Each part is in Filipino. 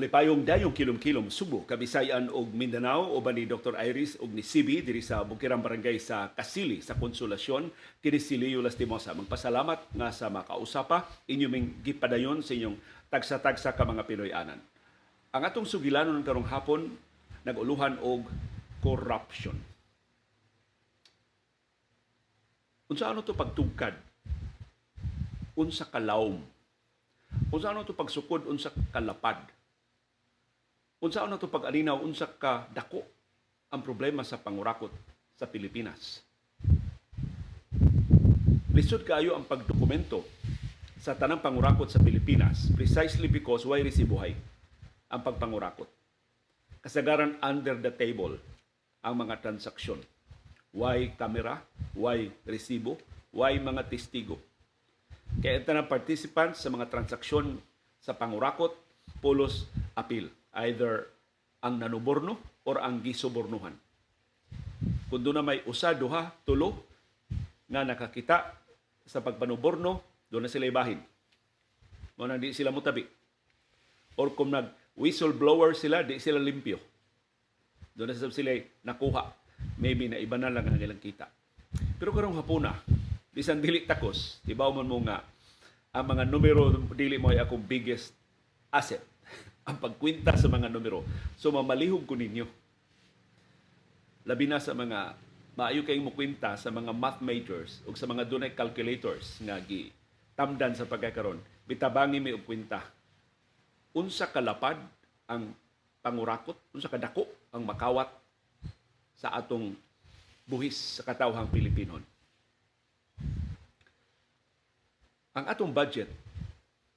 Malipayong dayong kilom-kilom Subo, Kabisayan ug Mindanao uban ni Dr. Iris ug ni Sibi diri sa Bukirang Barangay sa Kasili sa Konsolasyon kini si Leo Lastimosa. Magpasalamat nga sa makausapa inyo ming gipadayon sa inyong tagsa-tagsa ka mga Pinoy-anan. Ang atong sugilanon karong hapon naguluhan og corruption. Unsa ano to pagtugkad? Unsa kalawom? Unsa ano to pagsukod unsa kalapad? Unsa na to pag-alinaw unsa ka dako ang problema sa pangurakot sa Pilipinas. Lisod kaayo ang pagdokumento sa tanang pangurakot sa Pilipinas precisely because why resibuhay ang pagpangurakot. Kasagaran under the table ang mga transaksyon. Why camera? Why resibo? Why mga testigo? Kaya ito na participants sa mga transaksyon sa pangurakot, pulos appeal either ang nanuborno or ang gisubornuhan. Kung doon na may usa, duha, tulo nga nakakita sa pagpanuborno, doon na sila ibahin. O na di sila mutabi. Or kung nag whistleblower sila, di sila limpyo. Doon na sila nakuha. Maybe na iba na lang ang ilang kita. Pero karong hapuna, bisan dili takos, ibaw man mo nga ang mga numero dili mo ay akong biggest asset ang pagkwinta sa mga numero. So mamalihog ko ninyo. Labi na sa mga maayo kayong mukwinta sa mga math majors o sa mga dunay calculators nga gi tamdan sa pagkakaron. Bitabangi og kwinta. Unsa kalapad ang pangurakot, unsa kadako ang makawat sa atong buhis sa katawhang Pilipinon. Ang atong budget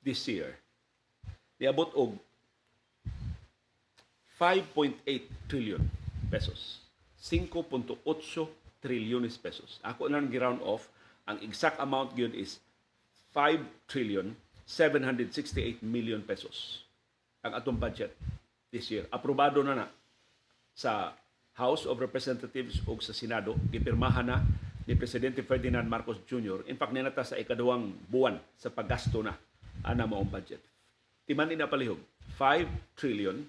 this year niabot og 5.8 trillion pesos. 5.8 trilyones pesos. Ako lang gi-round off, ang exact amount yun is 5 trillion 768 million pesos ang atong budget this year. Aprobado na na sa House of Representatives o sa Senado. Gipirmahan na ni Presidente Ferdinand Marcos Jr. In fact, ninata sa ikaduhang buwan sa paggasto na ana maong budget. Timan na palihog, 5 trillion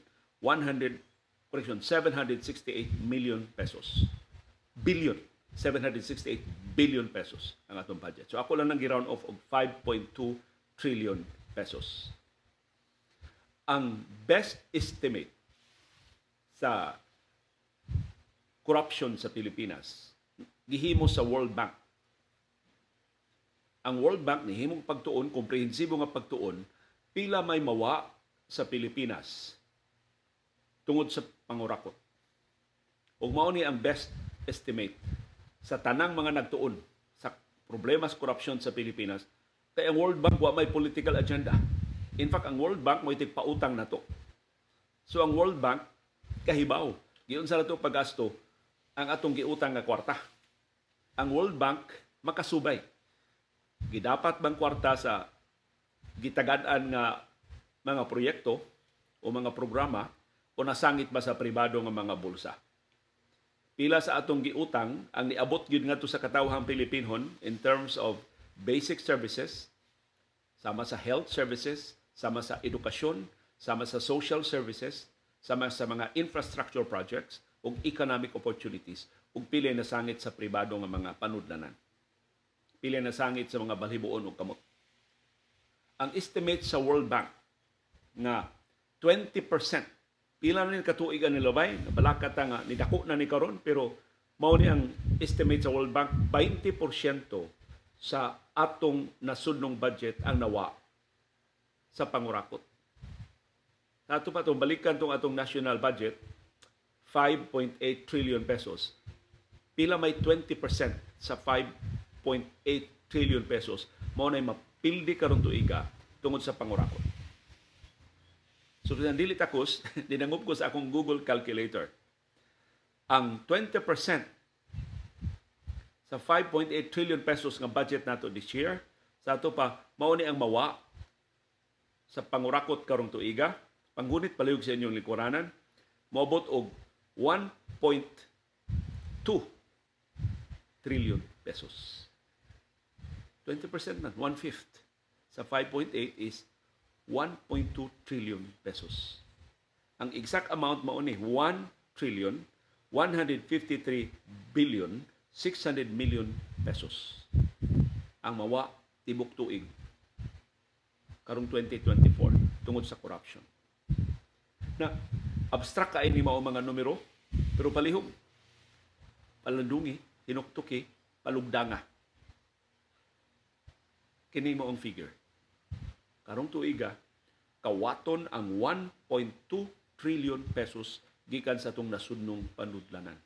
100 correction 768 million pesos. Billion 768 billion pesos ang atong budget. So ako lang nang gi-round off og 5.2 trillion pesos. Ang best estimate sa corruption sa Pilipinas gihimo sa World Bank. Ang World Bank ni himong pagtuon, komprehensibo nga pagtuon, pila may mawa sa Pilipinas tungod sa pangurakot. Ug mao ni ang best estimate sa tanang mga nagtuon sa problema sa korupsyon sa Pilipinas kay ang World Bank wa may political agenda. In fact, ang World Bank mo pautang na to. So ang World Bank kahibaw giun sa nato paggasto ang atong giutang nga kwarta. Ang World Bank makasubay. Gidapat bang kwarta sa gitagan nga mga proyekto o mga programa o nasangit ba sa pribado nga mga bulsa. Pila sa atong giutang ang niabot gyud ngadto sa katawhang Pilipinhon in terms of basic services, sama sa health services, sama sa edukasyon, sama sa social services, sama sa mga infrastructure projects ug economic opportunities ug pili na sangit sa pribado nga mga panudlanan. Pili na sangit sa mga balhibuon ug kamot. Ang estimate sa World Bank nga 20% Pila na ni katuig ni Labay, balaka ta nga ni dako na ni karon pero mao ni ang estimate sa World Bank 20% sa atong nasudnong budget ang nawa sa pangurakot. Sa ato pa itong balikan tong atong national budget, 5.8 trillion pesos. Pila may 20% sa 5.8 trillion pesos mao na mapildi karon tuiga tungod sa pangurakot. So kung dili takos, dinangob ko sa akong Google calculator. Ang 20% sa 5.8 trillion pesos nga budget nato this year, sa ato pa mao ni ang mawa sa pangurakot karong tuiga, panggunit palihog sa inyong likuranan, moabot og 1.2 trillion pesos. 20% na, one-fifth sa 5.8 is 1.2 trillion pesos Ang exact amount mao ni 1 trillion 153 billion 600 million pesos. Ang mawa tibok tuig karong 2024 tungod sa corruption. Na abstract kay ni mao mga numero pero palihog palandungi, hinuktuki, palugdanga. Kini mo ang figure. Karong tuiga, kawaton ang 1.2 trillion pesos gikan sa itong nasudnong panudlanan.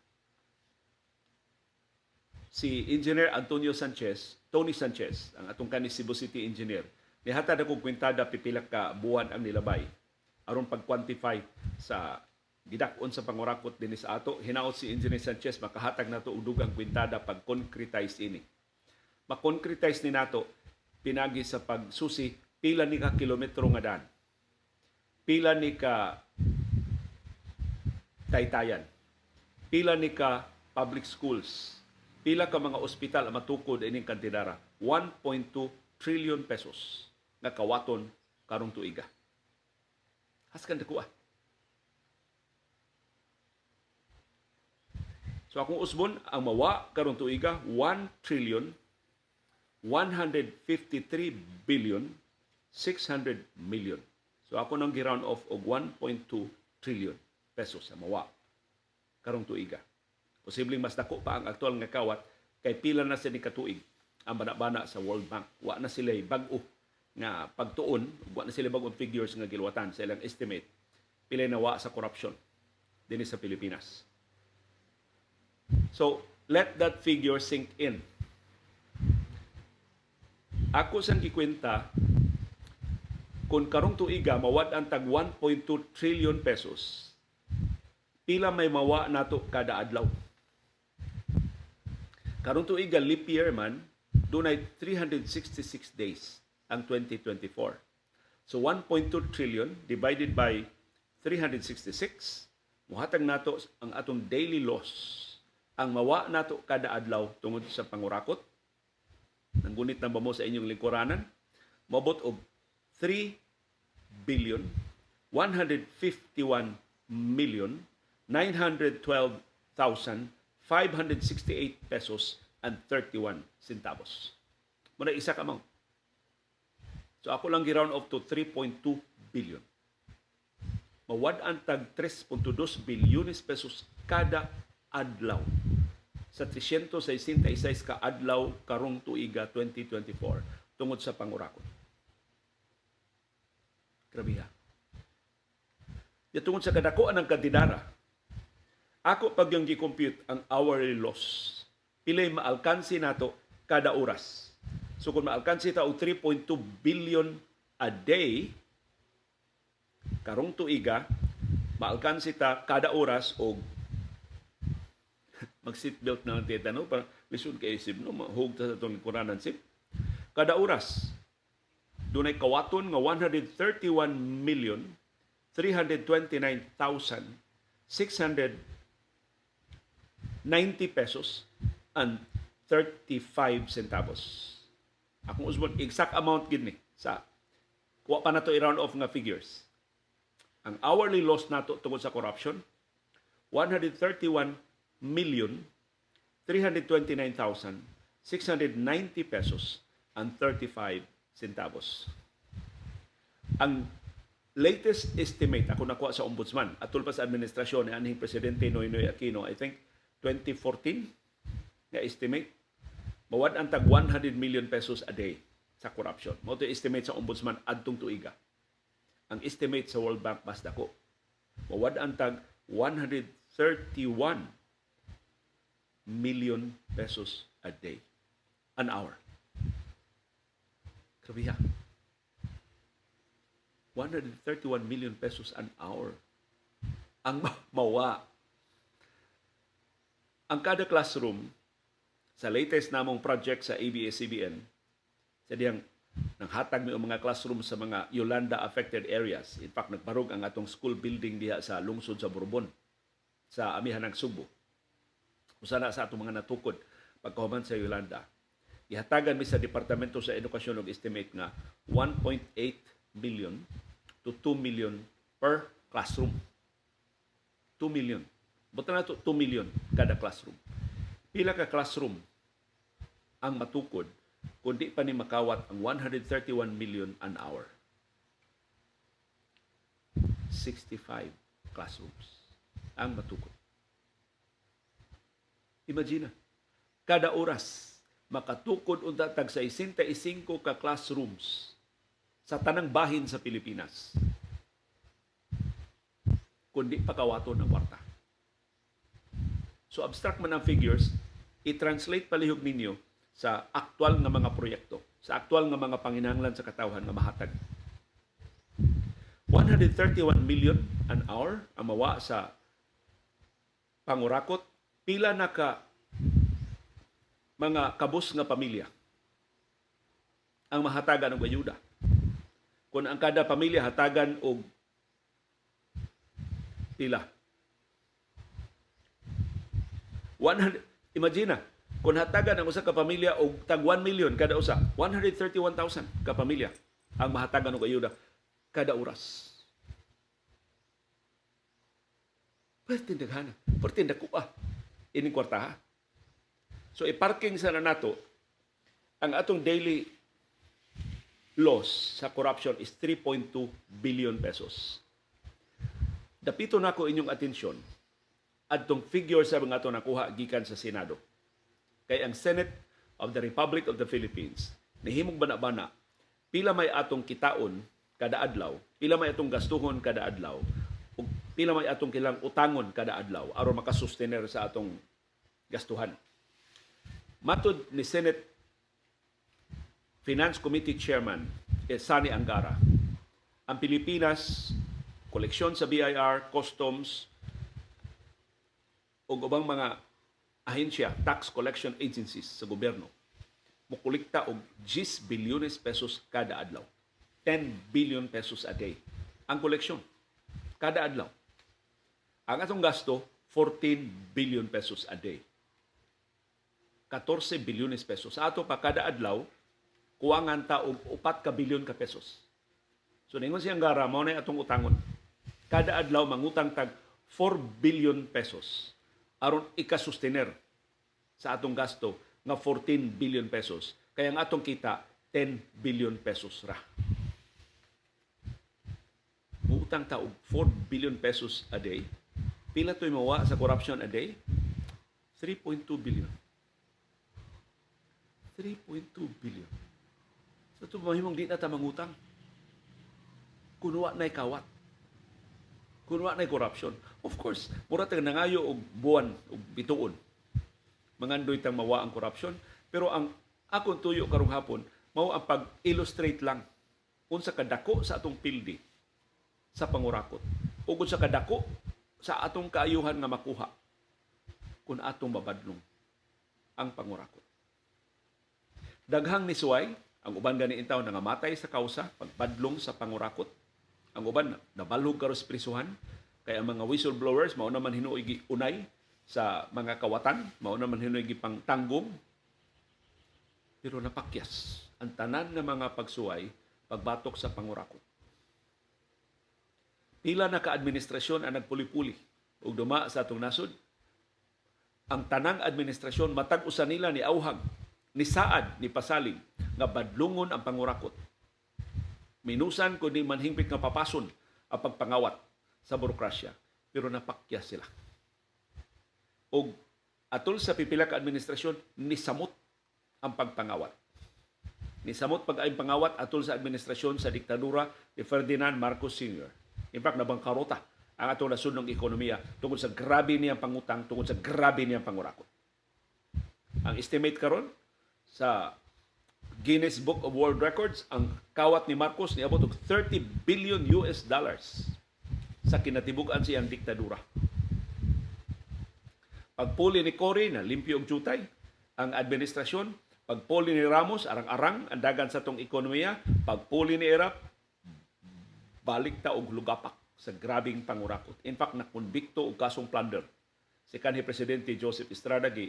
Si Engineer Antonio Sanchez, Tony Sanchez, ang atong kanis Cebu City Engineer, nihatad akong kwintada pipila ka buwan ang nilabay aron pag-quantify sa gidakon sa pangurakot din sa ato hinaot si Engineer Sanchez makahatag nato og dugang kwintada pag concretize ini ma-concretize ni nato pinagi sa pagsusi pila ni ka kilometro nga daan. Pila ni ka taytayan. Pila ni ka public schools. Pila ka mga ospital ang matukod ining kantidara. 1.2 trillion pesos nga kawaton karong tuiga. Haskan dako ah. So akong usbon ang mawa karon tuiga 1 trillion 153 billion 600 million. So ako nang gi-round off og 1.2 trillion pesos sa mawa karong tuiga. Posibleng mas dako pa ang aktual nga kawat kay pila na sa ni katuig ang bana-bana sa World Bank. Wa na sila bag-o nga pagtuon, wa na sila bag-o figures nga gilwatan sa ilang estimate. Pila na wa sa corruption dinhi sa Pilipinas. So, let that figure sink in. Ako sang gikwenta, kung karong tuiga mawad ang tag 1.2 trillion pesos, pila may mawa nato kada adlaw. Karong tuiga leap year man, dunay 366 days ang 2024. So 1.2 trillion divided by 366, muhatag nato ang atong daily loss ang mawa nato kada adlaw tungod sa pangurakot nanggunit na ba mo sa inyong lingkuranan mabot og 3 billion 151 million 912,568 pesos and 31 centavos. Muna isa ka amount. So ako lang gi-round off to 3.2 billion. Mawad ang tag 3.2 bilyones pesos kada adlaw sa 366 ka adlaw karong tuiga 2024 tungod sa pangurakot. Grabe ha. Ya tungod sa kadakuan ng kandidara, ako pag yung gi-compute ang hourly loss, pilay maalkansi nato kada oras. So kung maalkansi ta og 3.2 billion a day, karong tuiga, maalkansi ta kada oras og mag-seatbelt na ang titano para lisod kay isip no mahug ta sa itong lingkuranan sip kada oras dunay kawaton nga 131 million 329,690 pesos and 35 centavos. Akong usbon exact amount gid ni sa kuha pa nato i-round off nga figures. Ang hourly loss nato tungod sa corruption 131 million 329,690 pesos and 35 centavos. Ang latest estimate ako nakuha sa ombudsman atol pa sa administrasyon ni anhing presidente Noynoy Aquino I think 2014 nga estimate mawad ang tag 100 million pesos a day sa corruption. Mo to estimate sa ombudsman adtong tuiga. Ang estimate sa World Bank mas dako. Mawad ang tag 131 million pesos a day. An hour. Grabe ha. 131 million pesos an hour. Ang mawa. Ang kada classroom sa latest namong project sa ABS-CBN, sa diyang nang hatag mga classroom sa mga Yolanda affected areas. In fact, nagbarog ang atong school building diha sa lungsod sa Bourbon sa amihan ng Subo usana sa atong mga natukod pagkahuman sa Yolanda. Ihatagan mi sa Departamento sa Edukasyon og estimate nga 1.8 billion to 2 million per classroom 2 million. Buta na to 2 million kada classroom. Pila ka classroom ang matukod kundi pa ni makawat ang 131 million an hour. 65 classrooms ang matukod. Imagine, kada oras makatukod unta tag 65 ka classrooms sa tanang bahin sa Pilipinas. Kundi pakawaton ang kwarta. So abstract man ang figures, i-translate palihog ninyo sa aktual nga mga proyekto, sa aktual nga mga panginahanglan sa katawhan nga mahatag. 131 million an hour ang mawa sa pangurakot pila na ka mga kabus nga pamilya ang mahatagan og ayuda. Kung ang kada pamilya hatagan og pila 100 imagine kung hatagan ang usa ka pamilya og tag 1 million kada usa 131,000 ka pamilya ang mahatagan og ayuda kada oras. Pwede daghana. Pwede dakuha. Ining kwartaha. So i-parking sa na nato ang atong daily loss sa corruption is 3.2 billion pesos. Dapito na ko inyong atensyon adtong figure sa mga ato nakuha gikan sa Senado. Kay ang Senate of the Republic of the Philippines nihimong bana-bana pila may atong kitaon kada adlaw, pila may atong gastuhon kada adlaw, ug pila may atong kilang utangon kada adlaw aron makasustener sa atong gastuhan. Matod ni Senate Finance Committee Chairman Sani Angara, ang Pilipinas, koleksyon sa BIR, customs, o ubang mga ahensya, tax collection agencies sa gobyerno, mukulikta og 10 bilyones pesos kada adlaw. 10 billion pesos a day. Ang koleksyon, kada adlaw. Ang atong gasto, 14 billion pesos a day. 14 bilyones pesos. Sa ato pa kada adlaw, kuwangan ta og 4 ka bilyon ka pesos. So ningon siyang gara mao na atong utangon. Kada adlaw mangutang tag 4 billion pesos aron ikasustener sa atong gasto nga 14 billion pesos. Kaya ang atong kita 10 billion pesos ra. Muutang ta og 4 billion pesos a day. Pila to'y mawa sa corruption a day? 3.2 billion. 3.2 billion. So ito mahimong di na ta mangutang. Kunwa na'y kawat. Kunwa na'y corruption. Of course, mura tag nangayo og buwan og bituon. Mangandoy tang mawa ang corruption. Pero ang akong tuyo karong hapon, mao ang pag-illustrate lang unsa kadako sa atong pildi sa pangurakot. Ug sa kadako sa atong kaayuhan nga makuha kung atong babadlong ang pangurakot. Daghang ni Suway, ang uban gani intaw nangamatay sa kausa pagpadlong sa pangurakot. Ang uban nabalhog karos prisuhan kay ang mga whistleblowers mao naman hinuoy unay sa mga kawatan, mao naman hinuoy pang tanggong. Pero napakyas ang tanan ng mga pagsuway pagbatok sa pangurakot. Pila na ka-administrasyon ang nagpuli-puli ug duma sa atong nasod. Ang tanang administrasyon matag usa nila ni auhag ni saad ni pasaling nga badlungon ang pangurakot. Minusan ko ni manhingpit nga papason ang pagpangawat sa burokrasya pero napakya sila. Og atol sa pipila ka administrasyon ni samot ang pagpangawat. Ni samot pag ay pangawat atol sa administrasyon sa diktadura ni Ferdinand Marcos Sr. In fact, nabangkarota ang atong nasudnong ekonomiya tungkol sa grabe niyang pangutang, tungkol sa grabe niyang pangurakot. Ang estimate karon sa Guinness Book of World Records, ang kawat ni Marcos niabot og 30 billion US dollars sa kinatibukan siyang diktadura. Pagpuli ni Cory na limpyo og jutay ang administrasyon, pagpuli ni Ramos arang-arang ang dagan sa tong ekonomiya, pagpuli ni Erap balik ta og lugapak sa grabing pangurakot. In fact, nakonbikto og kasong plunder si kanhi presidente Joseph Estrada gi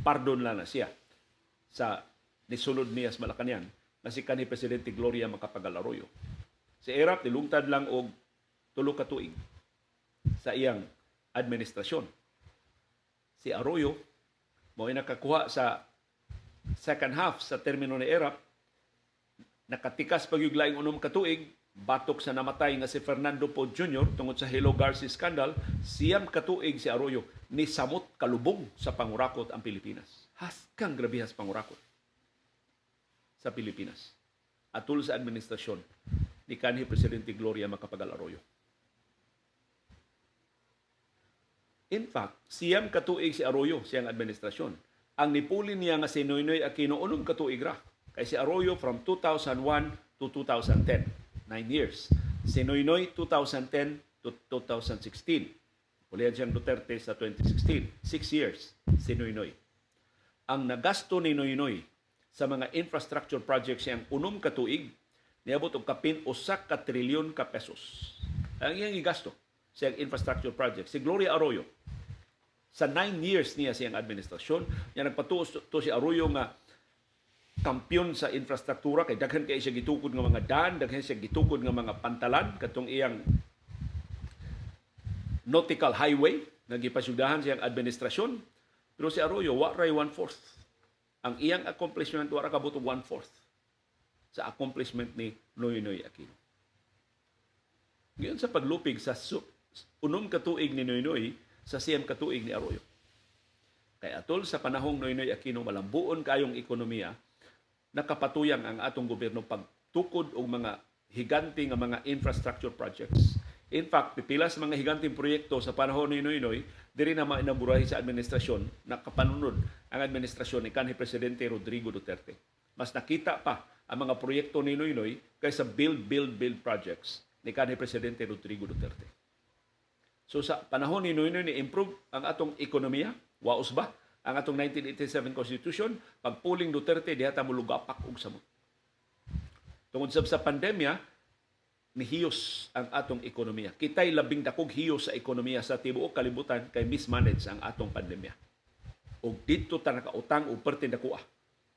pardon lang na siya sa nisulod niya sa Malacañang na si kanhi presidente Gloria Macapagal Arroyo. Si Erap nilungtad lang og tulo ka tuig sa iyang administrasyon. Si Arroyo mo nakakuha sa second half sa termino ni ERAP nakatikas pag yung laing unom katuig batok sa namatay nga si Fernando Po Jr. tungod sa Hello Garcia scandal, siyam katuig si Arroyo ni samot kalubong sa pangurakot ang Pilipinas. Haskang grabihas pangurakot sa Pilipinas. Atul sa administrasyon ni kanhi Presidente Gloria Macapagal Arroyo. In fact, siyam katuig si Arroyo, siyang administrasyon. Ang nipuli niya nga si Noynoy Aquino unong katuig ra. Kay si Arroyo from 2001 to 2010, 9 years. Si Noynoy 2010 to 2016. Ulihan siyang Duterte sa 2016, 6 years si Noynoy. Ang nagasto ni Noynoy sa mga infrastructure projects siyang unom katuig niabot og kapin usa ka trilyon ka pesos. Ang iyang igasto sa infrastructure project. Si Gloria Arroyo, sa nine years niya siyang administrasyon, niya nagpatuos to si Arroyo nga kampiyon sa infrastruktura kay daghan kay siya gitukod nga mga daan, daghan siya gitukod nga mga pantalan katong iyang nautical highway nga gipasugdahan siyang administrasyon. Pero si Arroyo wa ray one-fourth. Ang iyang accomplishment wa ra kabot og one-fourth sa accomplishment ni Noynoy Aquino. Ngayon sa paglupig sa unom katuig ni Noynoy sa siyam katuig ni Arroyo. Kay atol sa panahong Noynoy Aquino malambuon kayong ekonomiya, nakapatuyang ang atong gobyerno pagtukod og mga higanti nga mga infrastructure projects. In fact, pipila sa mga higanting proyekto sa panahon ni Noynoy, diri na mainaburahi sa administrasyon, nakapanunod ang administrasyon ni kanhi Presidente Rodrigo Duterte. Mas nakita pa ang mga proyekto ni Noynoy kaysa build, build, build projects ni kanhi Presidente Rodrigo Duterte. So sa panahon ni Noynoy ni improve ang atong ekonomiya, waos ba? Ang atong 1987 Constitution, pagpuling Duterte diha ta mulugapak og samot. Tungod sa pandemya, nihiyos ang atong ekonomiya. Kitay labing dakog hiyos sa ekonomiya sa tibuok kalibutan kay mismanage ang atong pandemya. Og dito ta nakautang og parte dakuha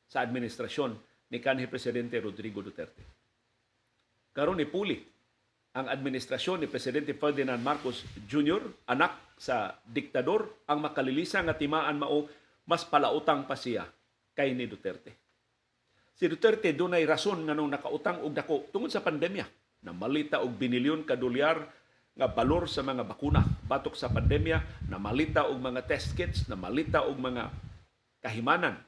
sa administrasyon ni kanhi Presidente Rodrigo Duterte. Karon ni puli ang administrasyon ni Presidente Ferdinand Marcos Jr., anak sa diktador, ang makalilisa nga timaan mao mas palautang pa siya kay ni Duterte. Si Duterte dunay rason nga nung nakautang og dako tungod sa pandemya na malita og binilyon ka dolyar nga balor sa mga bakuna batok sa pandemya, na malita og mga test kits, na malita og mga kahimanan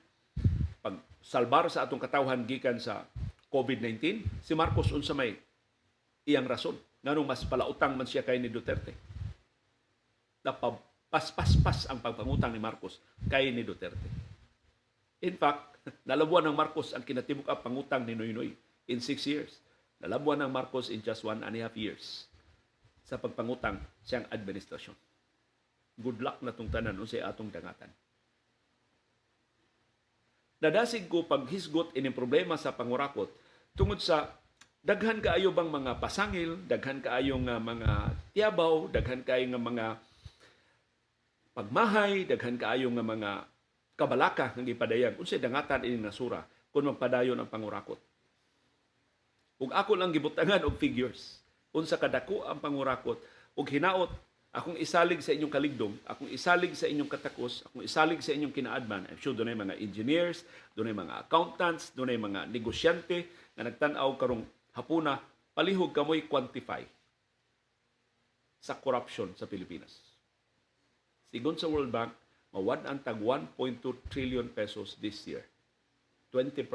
pag salbar sa atong katawhan gikan sa COVID-19, si Marcos unsa may iyang rason nganong mas palautang man siya kay ni Duterte. Napapaspas-pas ang pagpangutang ni Marcos kay ni Duterte. In fact, nalabuan ng Marcos ang kinatibuk ang pangutang ni Noynoy in six years. Nalabuan ng Marcos in just one and a half years sa pagpangutang siyang administrasyon. Good luck na tong tanan unsay atong dangatan. Nadasig ko paghisgot ining problema sa pangurakot tungod sa daghan kaayo bang mga pasangil, daghan kaayo nga mga tiyabaw, daghan kaayo nga mga pagmahay, daghan kaayo nga mga kabalaka nga gipadayan unsay dangatan ini nasura kung magpadayon ang pangurakot. Ug ako lang gibutangan og figures unsa kadako ang pangurakot ug hinaot akong isalig sa inyong kaligdom, akong isalig sa inyong katakos, akong isalig sa inyong kinaadman. I'm sure dunay mga engineers, dunay mga accountants, dunay mga negosyante nga nagtan-aw karong hapuna palihog kamoy quantify sa corruption sa Pilipinas. Sigon sa World Bank, mawad ang tag 1.2 trillion pesos this year. 20%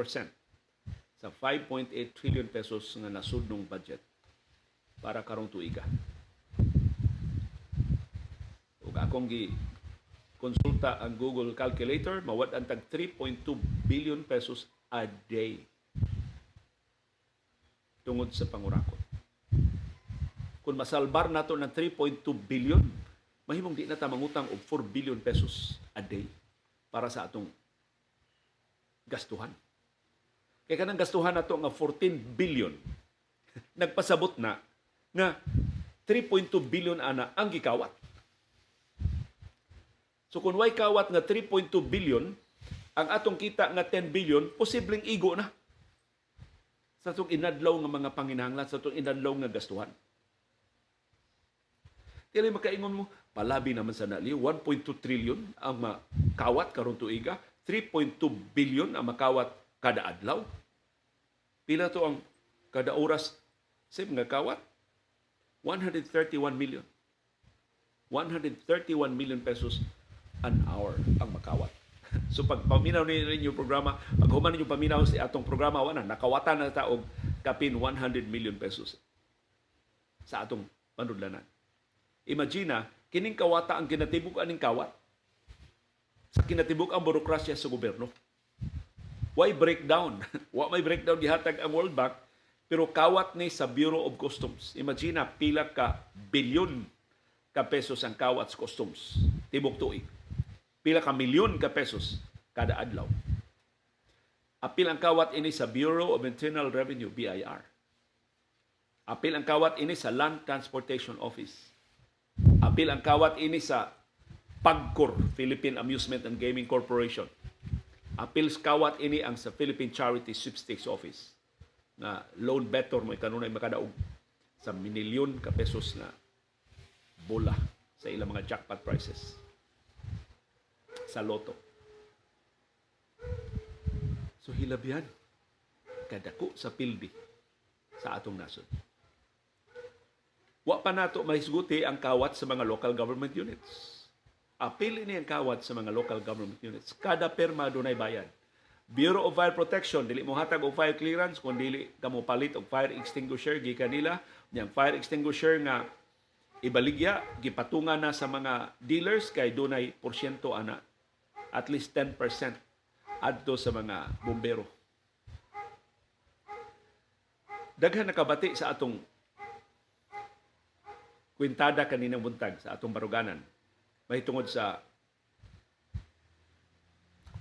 sa 5.8 trillion pesos nga nasudnong budget para karong tuiga. Ug akong gi konsulta ang Google calculator, mawad ang tag 3.2 billion pesos a day tungod sa pangurakot. Kung masalbar nato ng 3.2 billion, mahimong di na ta mangutang og 4 billion pesos a day para sa atong gastuhan. Kaya kanang gastuhan nato nga 14 billion, nagpasabot na nga 3.2 billion ana ang gikawat. So kung way kawat nga 3.2 billion, ang atong kita nga 10 billion, posibleng igo na sa itong inadlaw nga mga panginahanglan, sa itong inadlaw nga gastuhan. Dili makaingon mo, palabi naman sa naliw, 1.2 trillion ang makawat karon tuiga, 3.2 billion ang makawat kada adlaw. Pila to ang kada oras sa mga kawat? 131 million. 131 million pesos an hour ang makawat. So pag paminaw ni ninyo programa, pag human ninyo paminaw sa atong programa, wala, nakawatan na ta og kapin 100 million pesos sa atong panudlanan. Imagina, kining kawata ang kinatibuk aning kawat sa kinatibuk ang burokrasya sa gobyerno. Why breakdown? Wa may breakdown gihatag ang World Bank pero kawat ni sa Bureau of Customs. Imagina pila ka bilyon ka pesos ang kawat sa customs tibok tuig pila ka milyon ka pesos kada adlaw. Apil ang kawat ini sa Bureau of Internal Revenue, BIR. Apil ang kawat ini sa Land Transportation Office. Apil ang kawat ini sa PAGCOR, Philippine Amusement and Gaming Corporation. Sa kawat ini ang sa Philippine Charity Sweepstakes Office na loan better mo kanunay makadaog sa minilyon ka pesos na bola sa ilang mga jackpot prices sa loto. So hilabihan kadako sa pildi sa atong nasod. Wa pa nato mahisguti ang kawat sa mga local government units. Apil ini ang kawat sa mga local government units. Kada perma dunay bayad. Bureau of Fire Protection dili mo hatag og fire clearance kun dili ka mo palit og fire extinguisher gikan nila. Yang fire extinguisher nga ibaligya gipatungan na sa mga dealers kay dunay porsyento ana at least 10% adto sa mga bombero. Daghan nakabati sa atong kwintada kaninang buntag sa atong baruganan mahitungod sa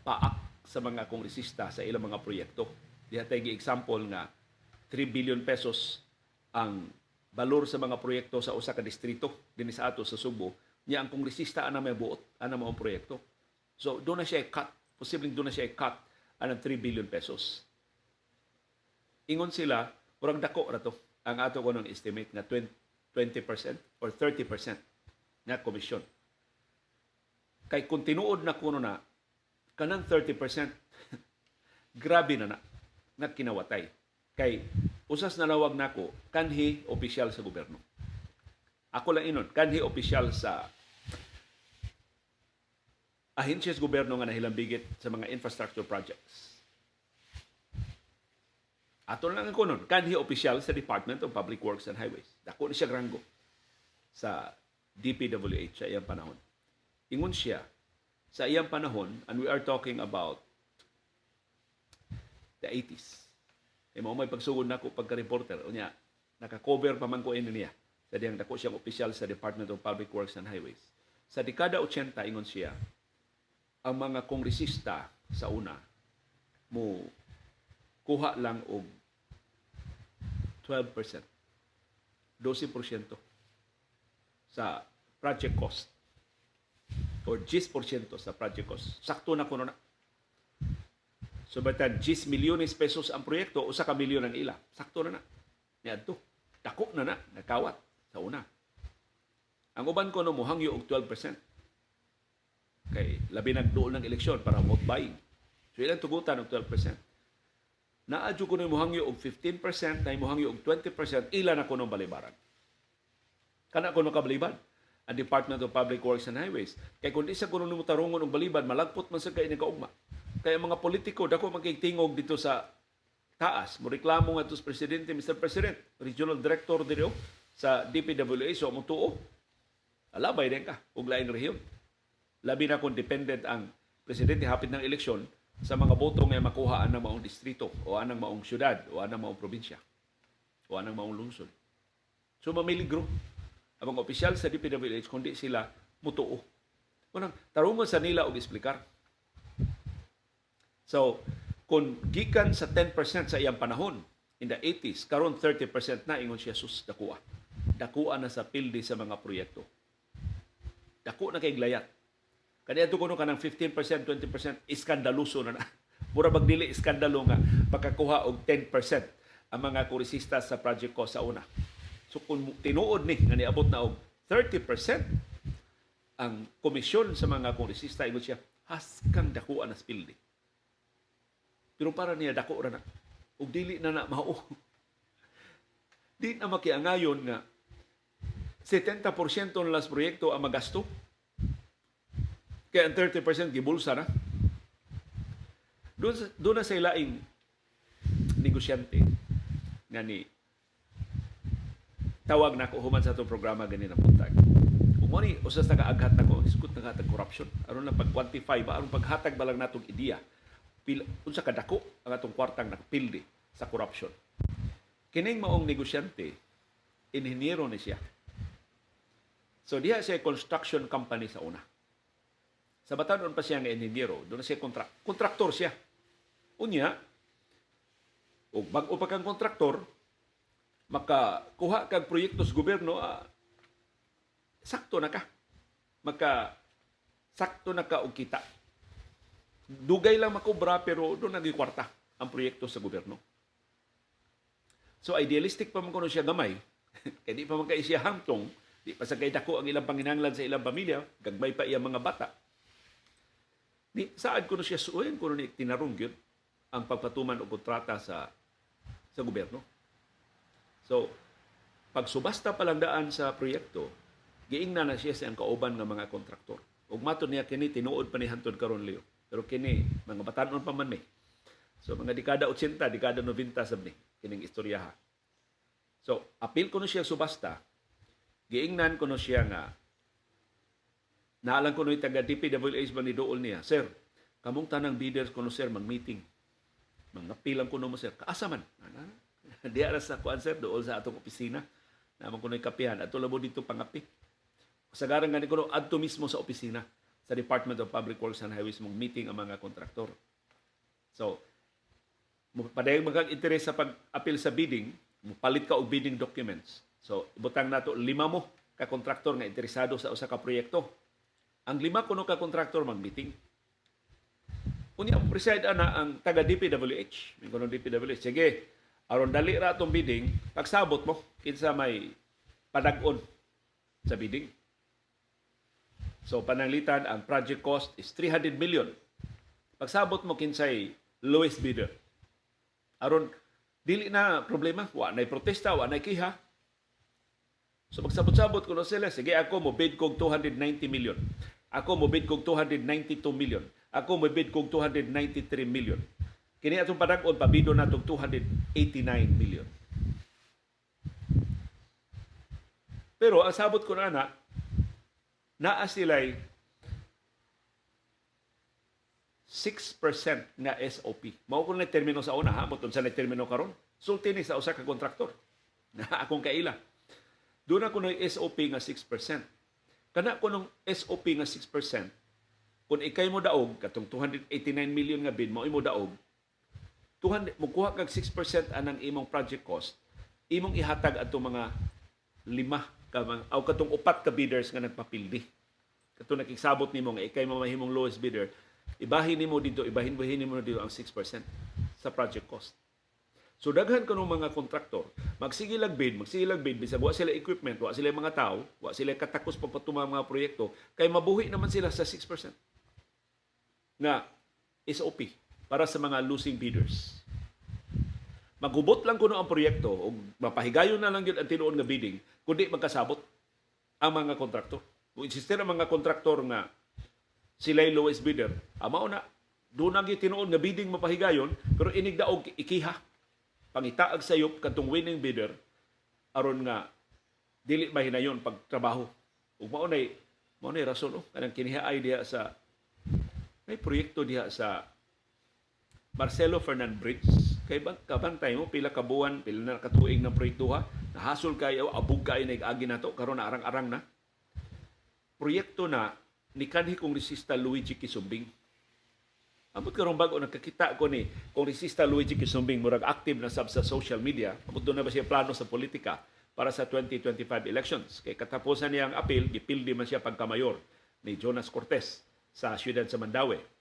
paak sa mga kongresista sa ilang mga proyekto. Diha tayo example nga 3 billion pesos ang balor sa mga proyekto sa usa ka distrito dinhi sa ato sa Subo niya ang kongresista ana may buot ana mao proyekto So doon na siya cut. Posibleng doon na siya cut anang 3 billion pesos. Ingon sila, urang dako ra to ang ato ko ng estimate nga 20, 20% or 30% na commission. Kay kung tinuod na kuno na, kanang 30%, grabe na na, na kinawatay. Kay usas na nawag nako kanhi opisyal sa gobyerno. Ako lang inon, kanhi opisyal sa ahensya sa gobyerno nga nahilambigit sa mga infrastructure projects. Ato lang ang kunon, kanhi opisyal sa Department of Public Works and Highways. Dako ni siya granggo sa DPWH sa iyang panahon. Ingon siya, sa iyang panahon, and we are talking about the 80s. E mo may pagsugod na ko pagka-reporter. O niya, naka-cover pa man ko ini niya. Sa diyang dako siyang opisyal sa Department of Public Works and Highways. Sa dekada 80, ingon siya, ang mga kongresista sa una mo kuha lang og 12%. 12% sa project cost or 10% sa project cost. Sakto na kuno na. So batan 10 milyones pesos ang proyekto, usa ka milyon ang ila. Sakto na na. Niadto. Dako na na, nakawat sa una. Ang uban ko no mo hangyo og 12%. Kay labi nagduol ng eleksyon para vote buying. So ilang tugutan og 12%. Naadyo ko na mohangyo og 15%, na mohangyo og 20%, ila na ko ng balibaran. Kana ko nakabalibad ang Department of Public Works and Highways. Kay kung di sa kuno nimo tarungon og balibad, malagpot man sa kay ni kaugma. Kaya mga politiko dako magkitingog dito sa taas. Mo reklamo nga sa presidente, Mr. President, regional director dito sa DPWA so mo tuo. Alabay din ka og lain rehiyon. Labi na kung dependent ang presidente hapit ng eleksyon sa mga boto nga makuha ang maong distrito o anang maong syudad o anang maong probinsya o anang maong lungsod. So mamiligro ang mga opisyal sa DPWH kundi sila mutuo. Unang tarungon sa nila og explicar. So, kung gikan sa 10% sa iyang panahon in the 80s, karon 30% na ingon siya sus dakuha. Dakuha na sa pildi sa mga proyekto. Dako na kay glayat Kaniya to kuno kanang 15%, 20% iskandaluso na na. Mura magdili iskandalo nga makakuha og 10% ang mga kurisista sa project ko sa una. So kung tinuod ni nga niabot na og 30% ang komisyon sa mga kongresista ingon siya haskang dako na spildi. Pero para niya dako ra na ug dili na na mao. di na makiangayon nga 70% ng las proyekto ang magasto. Kaya ang 30% gibulsa na. Doon, doon na sa ilaing negosyante nga ni tawag na ko human sa itong programa gani na puntag. Kung mo ni usas nakaaghat na ko, iskut na hatag corruption. Aron na pag-quantify ba, aron paghatag ba lang natong ideya. Pil, unsa kadako ang atong kwartang nakapildi sa corruption. Kining maong negosyante, inhinyero ni siya. So diha siya construction company sa una. Sa batanon pa siya nga inhinyero, doon na siya kontra kontraktor siya. Unya, ug bag-o pa kang kontraktor, makakuha kag proyekto sa gobyerno, ah, sakto na ka. Maka sakto na ka og kita. Dugay lang makobra pero doon naging kwarta ang proyekto sa gobyerno. So idealistic pa man kuno siya gamay. Kaya di pa man kay siya hamtong, di pa sa kay dako ang ilang panginahanglan sa ilang pamilya, gagmay pa iya mga bata. Ni saad kuno siya suoyin kuno ni tinarong gyud ang pagpatuman o kontrata sa sa gobyerno. So, pag subasta pa lang daan sa proyekto, giingna na siya sa ang kauban nga mga kontraktor. Ug mato niya kini tinuod pa ni hantod karon Leo. Pero kini mga batanon pa man ni. So mga dekada 80, dekada 90 sab ni kining istoryaha. So, apil ko siya subasta. Giingnan ko siya nga naalang ko no taga DPWH ba ni Dool niya, Sir, kamong tanang bidders ko sir mag-meeting. Mga pilang ko mo sir, kaasa man. Ana? Di aras sa kuan sir, dool sa atong opisina. Naman ko kapihan. Ato labo dito pangapi. Sagaran nga ni ko adto mismo sa opisina sa Department of Public Works and Highways mong meeting ang mga kontraktor. So, padayag magkag interes sa pag-apil sa bidding, mupalit ka og bidding documents. So, ibutang nato lima mo ka kontraktor nga interesado sa usa ka proyekto. Ang lima kuno ka kontraktor mag-meeting Unya preside ana ang taga DPWH. Kuno DPWH. Sige, aron dali ra atong bidding, pagsabot mo kinsa may padag-on sa bidding. So pananglitan ang project cost is 300 million. Pagsabot mo kinsay lowest bidder. Aron dili na problema, wa nay protesta, wa nay kiha. So magsabot-sabot kuno sila, sige ako mo bid kog 290 million. Ako mo bid kog 292 million ako may bid kong 293 million. Kini atong padag-on pabido na 289 million. Pero ang sabot ko na na, naa sila'y 6% nga SOP. Mao ko na termino sa una, ha? Mutun sa termino karon. Sulti ni sa usa ka kontraktor. Na akong kaila. Doon ako ng SOP nga 6%. Kana ko ng SOP nga 6%, kung ikay mo daog katong 289 million nga bid mo imo daog 200 mo kuha kag 6% anang imong project cost. Imong ihatag ato mga lima ka mga aw katong upat ka bidders nga nagpapildi. Katong nakisabot nimo nga ikay mo mahimong lowest bidder ibahin nimo dito ibahin bahin nimo dito ang 6% sa project cost. So daghan kanong mga kontraktor, magsige lag bid, magsige lag bid bisag wa sila equipment, wa sila mga tao, wa sila katakos pagpatuma mga proyekto, kay mabuhi naman sila sa 6% nga SOP para sa mga losing bidders. Magubot lang kuno ang proyekto o mapahigayon na lang yun ang tinuon nga bidding kundi magkasabot ang mga kontraktor. Kung insistir ang mga kontraktor nga sila lowest bidder, amao na doon ang tinuon nga bidding mapahigayon pero inigdaog ikiha pangitaag sayop katong winning bidder aron nga dili mahinayon pagtrabaho. Ug mao nay mao nay rason oh, kanang kiniha idea sa may proyekto diha sa Marcelo Fernan Bridge. Kay kabantay mo pila ka buwan, pila na katuig ng proyekto ha. Nahasol kayo, abog kayo na agi nato karon na arang-arang na. Proyekto na ni kanhi kongresista Luigi Kisumbing. Amot karon bago nakakita ko ni kongresista Luigi Kisumbing murag active na sab sa social media. Amot na ba siya plano sa politika para sa 2025 elections. Kay katapusan niya ang appeal, gipildi man siya pagkamayor ni Jonas Cortez sa siyudad sa Mandawi.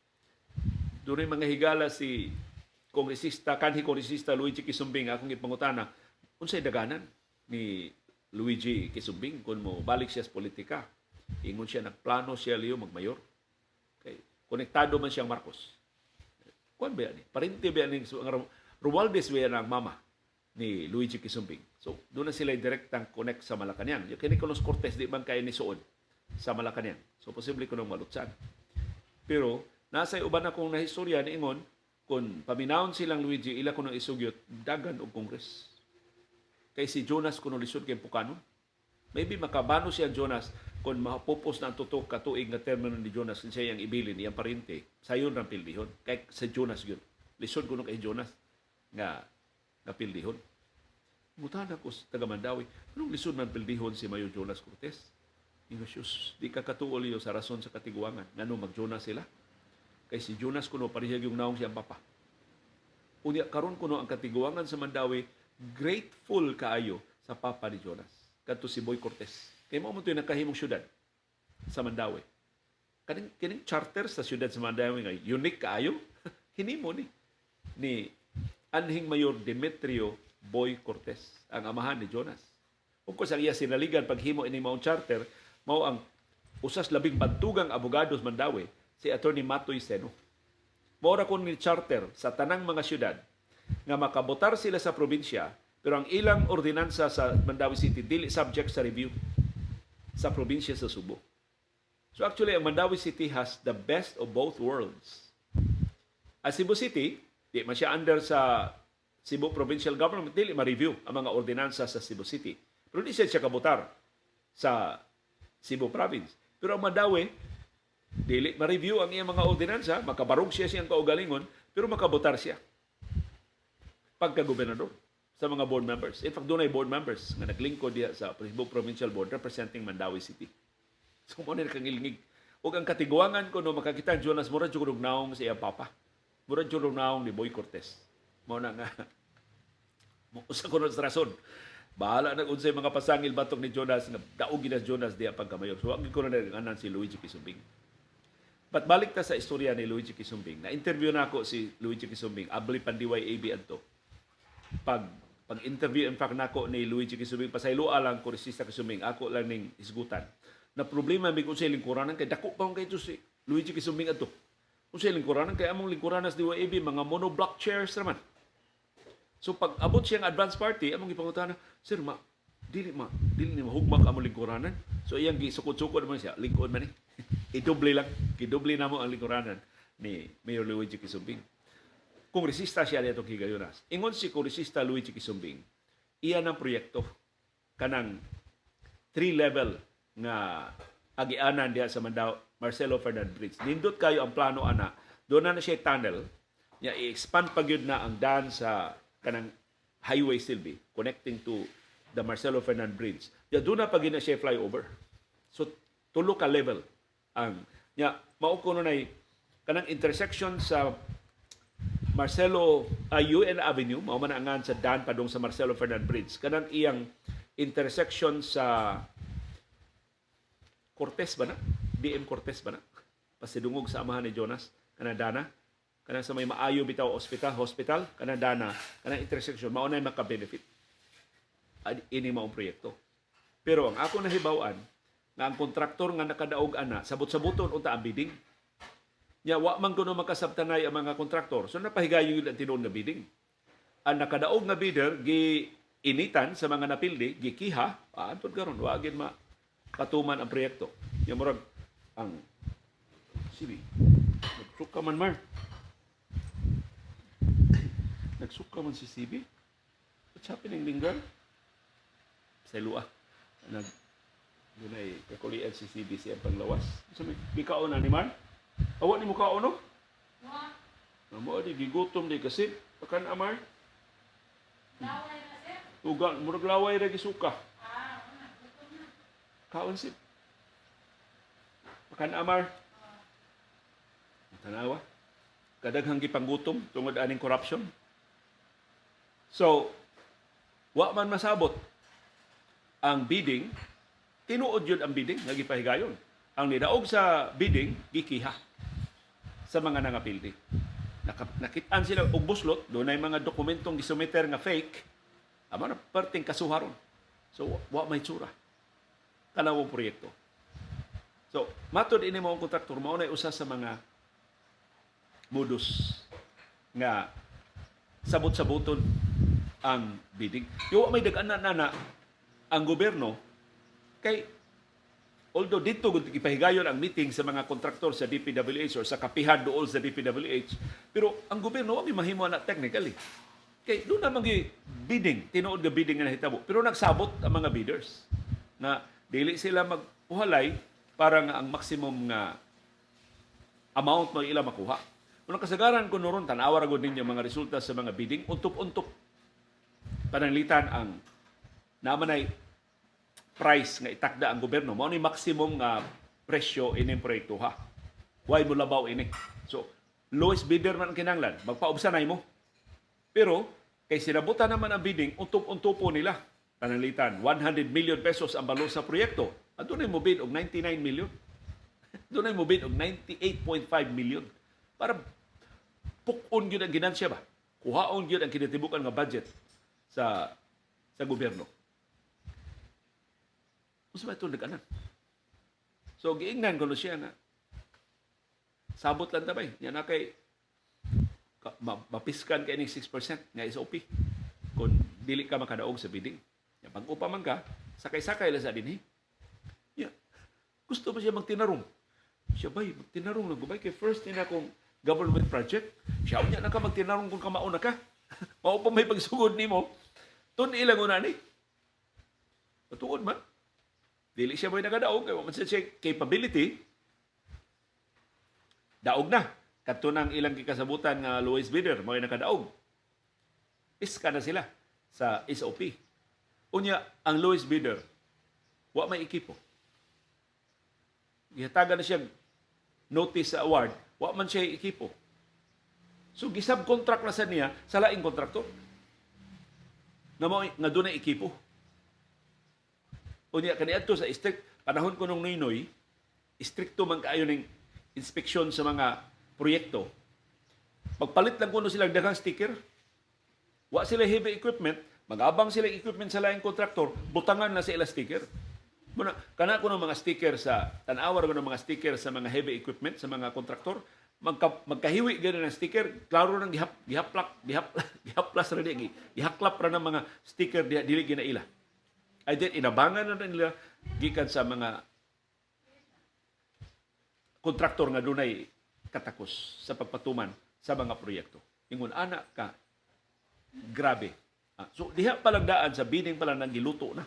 Doon mga higala si kongresista, kanhi kongresista Luigi Kisumbing, akong ipangutana, unsay daganan ni Luigi Kisumbing kung mo balik siya sa politika. Ingon siya nagplano siya liyo magmayor. Kay konektado man siyang Marcos. Kuan ba ni? Parinti ba ni Romualdez ba yan ang mama ni Luigi Kisumbing. So, doon na sila direktang connect sa Malacanang. Yung kini Carlos Cortez di man kaya ni Suod sa Malacanang. So, posible ko nang malutsan. Pero, nasa uban akong nahistorya ni Ingon, kung paminawon silang Luigi, ila nang isugyot, dagan og kongres. Kay si Jonas kuno lisod kay Pukano. Maybe makabano siya Jonas kung mapupos na ang tutok katuig nga termino ni Jonas kung siya yung ibilin niyang parinte, sayon ng pildihon. Kay sa Jonas yun. Lisod kuno kay Jonas nga nga pildihon. Mutana ko sa taga Mandawi, anong lisod man pildihon si Mayo Jonas Cortez? Ingosyos, di ka katuol sa rason sa katiguangan. Ngano mag-Jonas sila? Kay si Jonas kuno parihag yung naong siyang papa. Unya karon kuno ang katiguangan sa Mandawi grateful kaayo sa papa ni Jonas. Kadto si Boy Cortez. Kay mao mo nakahimong syudad sa Mandawi. Kaning kining charter sa syudad sa Mandawi nga unique kaayo hinimo ni ni Anhing Mayor Demetrio Boy Cortez, ang amahan ni Jonas. Ug sa iya sinaligan paghimo ini mao charter, mao ang usas labing bantugang abogados Mandawi si Attorney Matoy Seno. Mao ra kun ni charter sa tanang mga syudad nga makabotar sila sa probinsya pero ang ilang ordinansa sa Mandawi City dili subject sa review sa probinsya sa Subo. So actually, ang Mandawi City has the best of both worlds. As Cebu City, di man siya under sa Cebu Provincial Government, dili ma-review ang mga ordinansa sa Cebu City. Pero di siya siya kabotar sa Cebu Province. Pero ang Mandawi, dili ma-review ang iyang mga ordinansa, makabarog siya siyang kaugalingon, pero makabotar siya pagka-gobernador sa mga board members. In fact, doon ay board members nga naglingkod diya sa Cebu Provincial Board representing Mandawi City. So, mo na kangilingig. O ang katiguangan ko no makakita Jonas Mura jurog naong sa iyang papa. Mura jurog naong ni Boy Cortez. Mo na nga. Usa ko sa rason. Bahala na unsay mga pasangil batok ni Jonas nga daog ginas Jonas diya pagkamayor. So ang ko na anan si Luigi Kisumbing. But balik ta sa istorya ni Luigi Kisumbing. Na-interview na ako si Luigi Kisumbing. Abli Pandiway AB adto. Pag pag-interview in fact nako ni Luigi Kisumbing pasaylo alang ko resista Kisumbing. Ako lang ning isgutan na problema mi kung sa lingkuranan kay dako pa kay si Luigi Kisumbing adto. Kung sa lingkuranan kay among lingkuranas di AB mga monoblock chairs naman. So pag abot siyang advance party among ipangutana sir ma dili ma dili ni mahugmak among lingkuranan. So iyang gisukod-sukod man siya lingkod man ni idoble lang kidoble namo ang lingkuranan ni Mayor Luigi Kisumbing kongresista siya dito Higayunas. Ingon si kongresista Luigi Kisumbing, iyan ang proyekto kanang three level nga agianan diha sa Mandao Marcelo Fernandez Bridge. Nindot kayo ang plano ana. Doon na, na siya tunnel. Ya i-expand pa gyud na ang daan sa kanang highway silbi connecting to the Marcelo Fernandez Bridge. Ya doon na pag na siya flyover. So tulo ka level ang ya mao kuno nay kanang intersection sa Marcelo uh, UN Avenue, mao man angan sa Dan padung sa Marcelo Fernandez Bridge. Kanang iyang intersection sa Cortez ba na? BM Cortez ba na? Pasidungog sa amahan ni Jonas, kanang Dana. Kanang sa may maayo bitaw hospital, hospital, kanang Dana, kanang intersection, mao na maka-benefit. Ini maong proyekto. Pero ang ako nahibawan, nga ang kontraktor nga nakadaog ana, sabot-sabuton unta ang bidding Nya wa man kuno makasabtanay ang mga kontraktor. So napahigayon yun ang tinuod nga bidding. Ang nakadaog nga bidder gi initan sa mga napildi, gikiha, aantod karon wa gid ma patuman ang proyekto. Nya murag ang sibi. Nagsuka man mar. Nagsuka man si Sibi. What's happening, Linggar? Sa lua. Nag Dunay kakulian si CB siya panglawas. So, bikaw na ni Mar? Awa ni mukha ono? Wa. Amo di gigutom di kasi pakan amar. Laway na sir. Tuga murag laway ra gisuka. Ah. Kaon sip. Pakan amar. Tanawa. Kadaghang gipanggutom tungod aning corruption. So, wa man masabot ang bidding, tinuod yun ang bidding, nagipahigayon. Ang nidaog sa bidding, gikiha sa mga nangapildi. Nakitaan sila og buslot, doon ay mga dokumentong gisumiter nga fake, amo na perting kasuharon So wa, may tsura. Kanawang proyekto. So, matod ini mo ang kontraktor, mao na usa sa mga modus nga sabot-saboton ang bidding. Yo may dagan na na ang gobyerno kay although dito ipahigayon ang meeting sa mga kontraktor sa DPWH or sa kapihan dool sa DPWH pero ang gobyerno wa mahimo na technically. Kay doon naman gi bidding tinuod nga bidding nga nahitabo. Pero nagsabot ang mga bidders na dili sila magpuhalay para nga ang maximum nga amount mo ila makuha. Kung kasagaran ko noron tanawa ra gud ninyo mga resulta sa mga bidding. Untop-untop pananglitan ang namanay price nga itakda ang gobyerno mao ni maximum nga presyo ining proyekto ha. Why mo labaw ini? So, lowest bidder man ang kinanglan, magpaubsanay mo. Pero kay sinabutan naman ang bidding, untop-untopo nila. Pananglitan, 100 million pesos ang balo sa proyekto. At doon mo bid og 99 million. doon mo bid og 98.5 million. Para pukon gyud ang ginansya ba? Kuhaon gyud ang kinatibukan nga budget sa sa gobyerno. Mas ba ito nag-anan? So, giingnan ko na siya na sabot lang tabay. Yan na kay ka- ma- mapiskan kay ning 6% nga SOP kung dili ka makadaog sa bidding. Yan, pag upa man ka, sakay-sakay lang sa dinhi. Yeah. Gusto ba siya magtinarong? Siya bay, magtinarong lang. Gubay kay first din akong government project. Siya unya na ka magtinarong kung kamauna ka. Mao pa may pagsugod nimo. Tun ilang una ni. Patuod man. Dili siya may nakadaog. Kaya man siya capability. Daog na. Kadto nang ilang kikasabutan nga lowest bidder, mo nakadaog. Iska na sila sa SOP. Unya, ang lowest bidder, wa may ekipo. Gihatagan na siya notice sa award, wa man siya ekipo. So gisab-contract na sa niya sa laing kontraktor. Na mo nga dunay ekipo. Unya kaniadto sa strict panahon ko nung Noynoy, stricto man kaayo ning inspeksyon sa mga proyekto. Pagpalit lang kuno silang daghang sticker, wa sila heavy equipment, magabang sila equipment sa laing kontraktor, butangan na sila sticker. Muna, kana ko ng mga sticker sa, tanawar ko ng mga sticker sa mga heavy equipment, sa mga kontraktor, magka, magkahiwi gano'n ng sticker, klaro nang gihap, gihaplak, gihap, gihaplas ra di, gihaklap ra ng mga sticker di, dili ginaila. Ay then, inabangan na nila gikan sa mga kontraktor nga dunay katakos sa pagpatuman sa mga proyekto. Ingon, anak ka, grabe. Ah, so, diha palang daan sa bidding pala nang giluto na.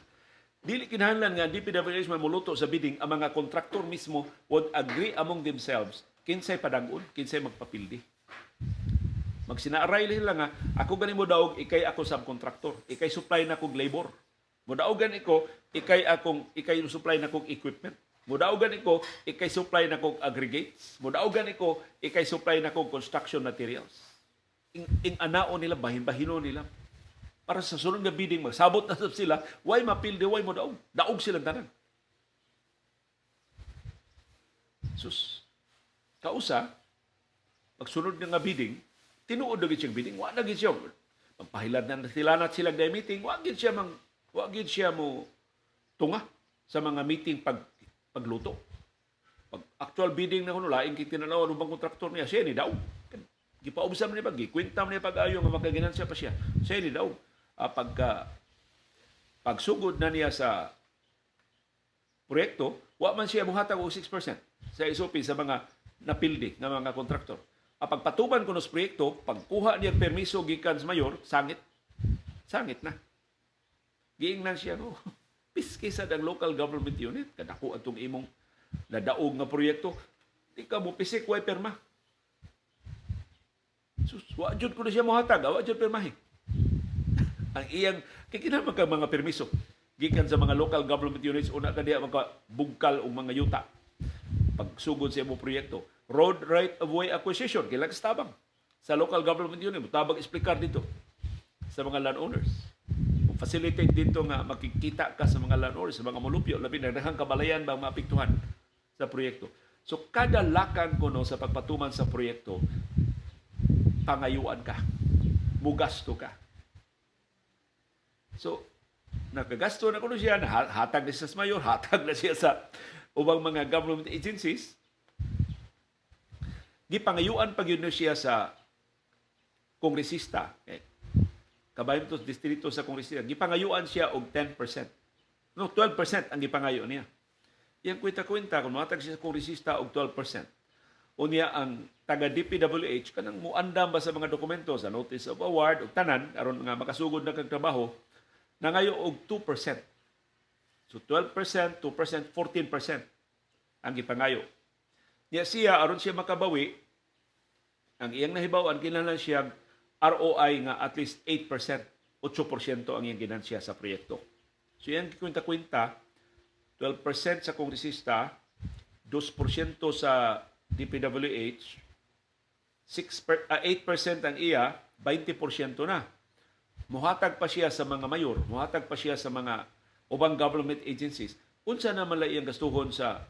Dili kinahanglan nga DPWH man muluto sa bidding ang mga kontraktor mismo would agree among themselves kinsay padangon, kinsay magpapildi. Magsinaaray nila nga ako gani mo daog ikay ako subcontractor, ikay supply na kog labor. Mudaogan iko ikay akong ikay supply na kog equipment. Mudaogan iko ikay supply na kog aggregates. Mudaogan iko ikay supply na kog construction materials. Ing, ing anao nila bahin-bahino nila para sa sunod nga bidding magsabot na sila why mapildi why mo daog daog silang tanan sus kausa pagsunod nga bidding tinuod na siyang bidding wa na gid siya magpahilad na sila na sila day meeting wa gid siya mang wa gid siya mo tunga sa mga meeting pag pagluto pag actual bidding na kuno laing kay tinanaw ano bang kontraktor niya siya ni daog gipaubsam niya pag gikwenta niya pag ayo nga magkaginansya pa siya siya ni daog uh, pagka pagsugod na niya sa proyekto, wa man siya muhatag og 6% sa SOP sa mga napildi nga mga kontraktor. Ang pagpatuban kuno sa proyekto, pagkuha niya permiso gikan sa mayor, sangit. Sangit na. Giingnan siya no. Piski sa ang local government unit kadako atong imong nadaog nga proyekto. Di ka mo pisik way perma. Sus, wa jud ko na siya mohatag, wa jud permahi ang iyang kikinahanglan ka mga permiso gikan sa mga local government units una ka diha makabugkal og mga yuta pagsugod sa imong proyekto road right of way acquisition kailangan tabang sa local government unit mutabang explicar dito sa mga landowners facilitate dito nga makikita ka sa mga landowners sa mga mulupyo labi na daghang kabalayan ba maapektuhan sa proyekto so kada lakan ko no sa pagpatuman sa proyekto pangayuan ka mugasto ka So, nakagasto na kuno siya, hatag na siya sa mayor, hatag na siya sa ubang mga government agencies. Gipangayuan pag yun siya sa kongresista. Eh, kabayon to distrito sa kongresista. Gipangayuan siya og 10%. No, 12% ang gipangayo niya. Iyang kwenta-kwenta kung matag siya sa kongresista og 12%. Unya ang taga DPWH kanang muandam ba sa mga dokumento sa notice of award ug tanan aron nga makasugod na kag trabaho nangayo og 2%. So 12%, 2%, 14% ang gipangayo. Niya siya aron siya makabawi ang iyang nahibaw-an kinahanglan siya ROI nga at least 8%, 8% ang iyang ginansya sa proyekto. So iyang kwenta-kwenta 12% sa kongresista, 2% sa DPWH, 6 per, ah, 8% ang iya, 20% na. Muhatag pa siya sa mga mayor, muhatag pa siya sa mga ubang government agencies. Unsa naman la iyang gastuhon sa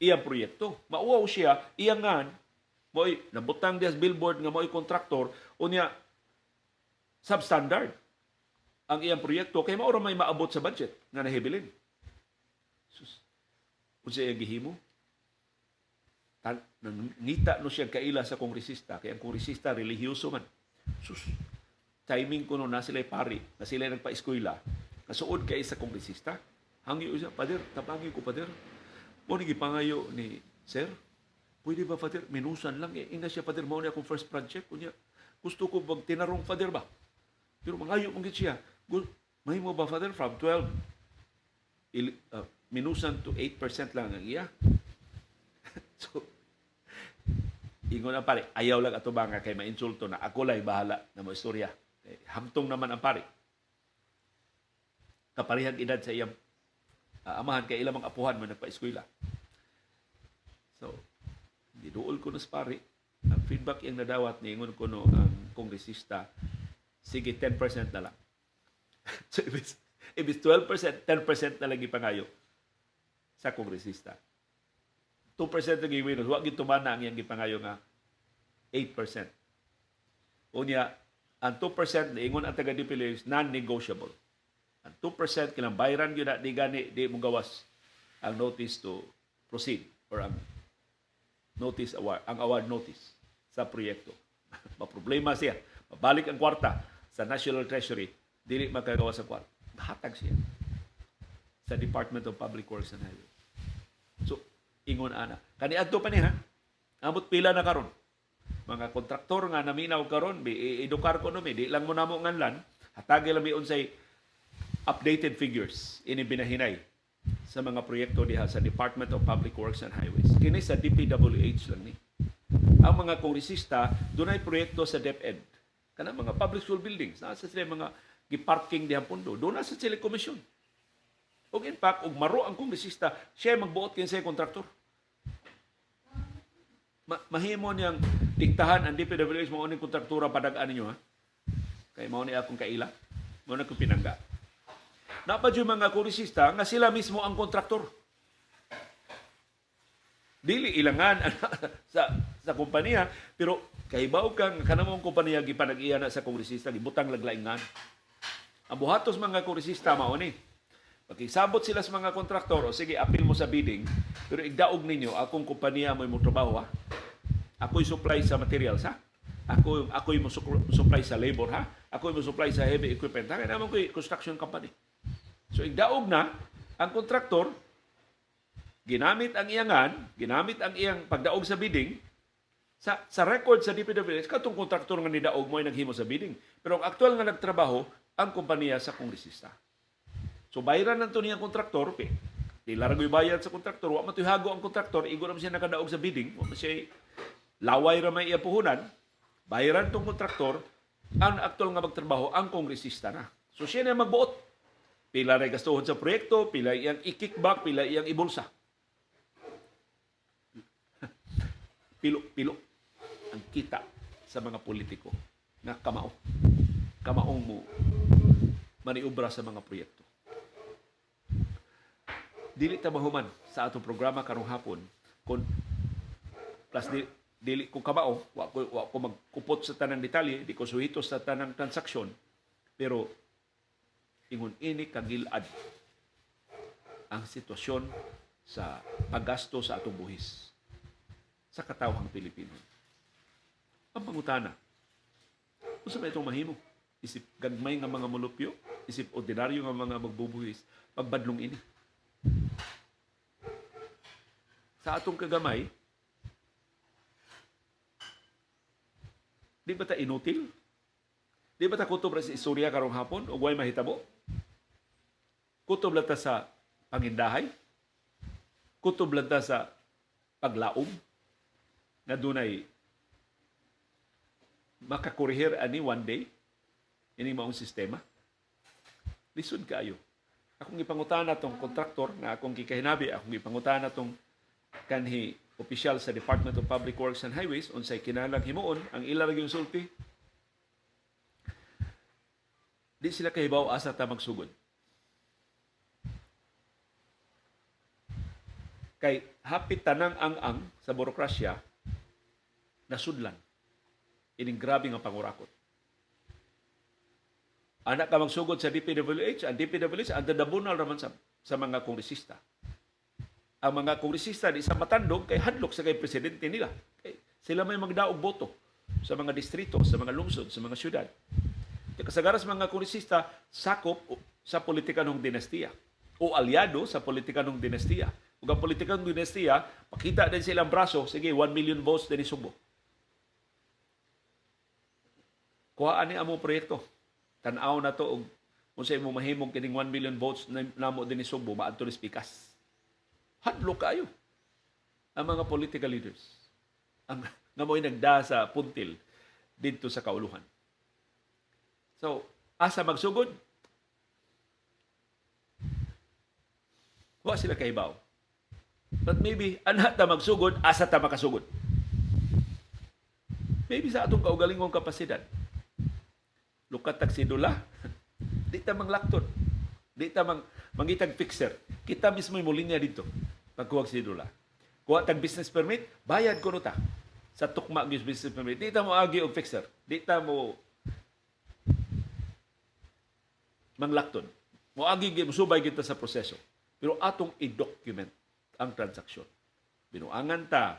iyang proyekto. Mauwaw siya, iyangan, mo'y nabutang diya sa billboard nga mo'y kontraktor, unya substandard ang iyang proyekto kay maura may maabot sa budget nga nahibilin. Sus. Unsa iyang gihimo? Tan nangita no siya kaila sa kongresista kay ang kongresista relihiyoso man. Sus. Timing ko no na sila pari, na sila nagpa-eskwela, nasuod kay sa kongresista. Hangi usa, pader, tabangi ko pader. Mo ni gipangayo ni Sir, pwede ba pader minusan lang eh ina siya pader mao ni akong first project kunya. Gusto ko bag tinarong pader ba? Pero mangayo mong siya. May mo ba father from 12 il, uh, minusan to 8% lang ang iya. so, ingon ang pare, ayaw lang ato ba nga kay mainsulto na ako lay bahala na mo istorya. Eh, hamtong naman ang pare. Kaparihang edad sa iyang uh, amahan kay ilang mga apuhan mo nagpa-eskwela. So, giduol ko na sa pare. Ang feedback yung nadawat ni ingon ko no ang kongresista, sige 10% na lang. so, if it's, if it's 12%, 10% na lang ipangayo sa kongresista. 2% ang giwin. Huwag gitumana ang iyang gipangayo nga 8%. Unya, ang 2% na ingon ang taga-DPL is non-negotiable. Ang 2% kilang bayran yun na di gani, di mo gawas ang notice to proceed or ang notice award, ang award notice sa proyekto. Maproblema siya. Mabalik ang kwarta sa National Treasury, dili magkagawa sa kwarta. Hatag siya sa Department of Public Works and Highway. So, ingon ana. Kani adto pa niya, amot pila na karon. Mga kontraktor nga naminaw karon, bi edukar ko no mi, di lang mo namo nganlan, hatagi lang mi unsay updated figures ini binahinay sa mga proyekto diha sa Department of Public Works and Highways. Kini sa DPWH lang ni. Ang mga kongresista, dunay proyekto sa DepEd. Kana mga public school buildings, nasa sila mga giparking diha pundo. Doon sa sila komisyon. O in fact, og maro ang kongresista, siya magbuot kin sa kontraktor. Ma mahimo niyang diktahan ang DPWH mo uning kontraktura padag-an ninyo ha. Kay mao ni akong kaila. Mao na ko pinangga. Napad yung mga kongresista nga sila mismo ang kontraktor. Dili ilangan sa sa kompanya pero kahibaw kang kanamong kompanya gipanag-iya na sa kongresista gibutang laglaingan. Ang buhatos mga kongresista mao ni Pagkisabot sila sa mga kontraktor, o sige, apil mo sa bidding, pero igdaog ninyo, akong kompanya mo mo trabaho, ha? Ako'y supply sa materials, ha? Ako, ako'y mo supply sa labor, ha? Ako'y mo supply sa heavy equipment, ha? Kaya naman ko'y construction company. So, igdaog na, ang kontraktor, ginamit ang iyangan, ginamit ang iyang pagdaog sa bidding, sa, sa record sa DPWH, katong kontraktor nga nidaog mo ay naghimo sa bidding. Pero ang aktual nga nagtrabaho, ang kompanya sa kongresista. So bayaran nanto niya kontraktor, pe. Di laragoy bayad sa kontraktor, wa man ang kontraktor, igo naman siya nakadaog sa bidding, wa man siya laway ra may iapuhunan, bayaran tong kontraktor, ang aktual nga magtrabaho, ang kongresista na. So siya na magbuot. Pila ray gastuhon sa proyekto, pila iyang i-kickback, pila iyang ibulsa. Pilo-pilo ang kita sa mga politiko na kamao. Kamaong mo maniubra sa mga proyekto dili ta mahuman sa atong programa karong hapon kun plus di, dili ko kabao wa ko wa ko magkupot sa tanang detalye di ko suhito sa tanang transaksyon pero ingon ini kagilad ang sitwasyon sa paggasto sa atong buhis sa katawhang Pilipino. Ang pangutana, unsa ba itong mahimo? Isip gagmay nga mga mulupyo, isip ordinaryo nga mga magbubuhis, pagbadlong ini. Sa atong kagamay, di ba ta inutil? Di ba ta kutob sa istorya karong hapon o way mahitabo? Kutob lang ta sa pangindahay? Kutob lang ta sa paglaom? Nga dunay makakurihir ani one day ini maong sistema. Lisod kaayo. Akong ipangutana tong kontraktor nga akong gikahinabi, akong ipangutana tong kanhi opisyal sa Department of Public Works and Highways unsay kinahanglang himuon ang ila yung sulti. Di sila kahibaw asa ta magsugod. Kay hapit tanang ang-ang sa burokrasya nasudlan ining grabe nga pangurakot. Anak ka magsugod sa DPWH, ang DPWH ang dadabunal raman sa, sa mga kongresista. Ang mga kongresista di sa matandog kay hadlok sa kay presidente nila. Kay sila may magdaog boto sa mga distrito, sa mga lungsod, sa mga syudad. Kaya kasagaras mga kongresista sakop sa politika ng dinastiya o aliado sa politika ng dinastiya. Ug ang politika ng dinastiya, pakita din silang braso, sige, 1 million votes din Subo. Kuhaan ni amo proyekto. Tanaw na to og kung sa imo mahimong kining 1 million votes na namo din ni Subo maadto ni speakas. Hadlo kayo ang mga political leaders. Ang nga mo'y nagda sa puntil dito sa kauluhan. So, asa magsugod? Wa sila kaibaw. But maybe, anak ta magsugod, asa ta makasugod. Maybe sa atong kaugalingong kapasidad. Lukat tag sidula di ta manglakton di ta mang mangitag fixer. Kita mismo mo linya dito pagkuwag sidula kuha tag business permit bayad kuno ta. Sa tukma gyud business permit. Di ta mo agi og fixer. Di ta mo manglakton mo agi gyud subay kita sa proseso. Pero atong i-document ang transaksyon. Binuangan ta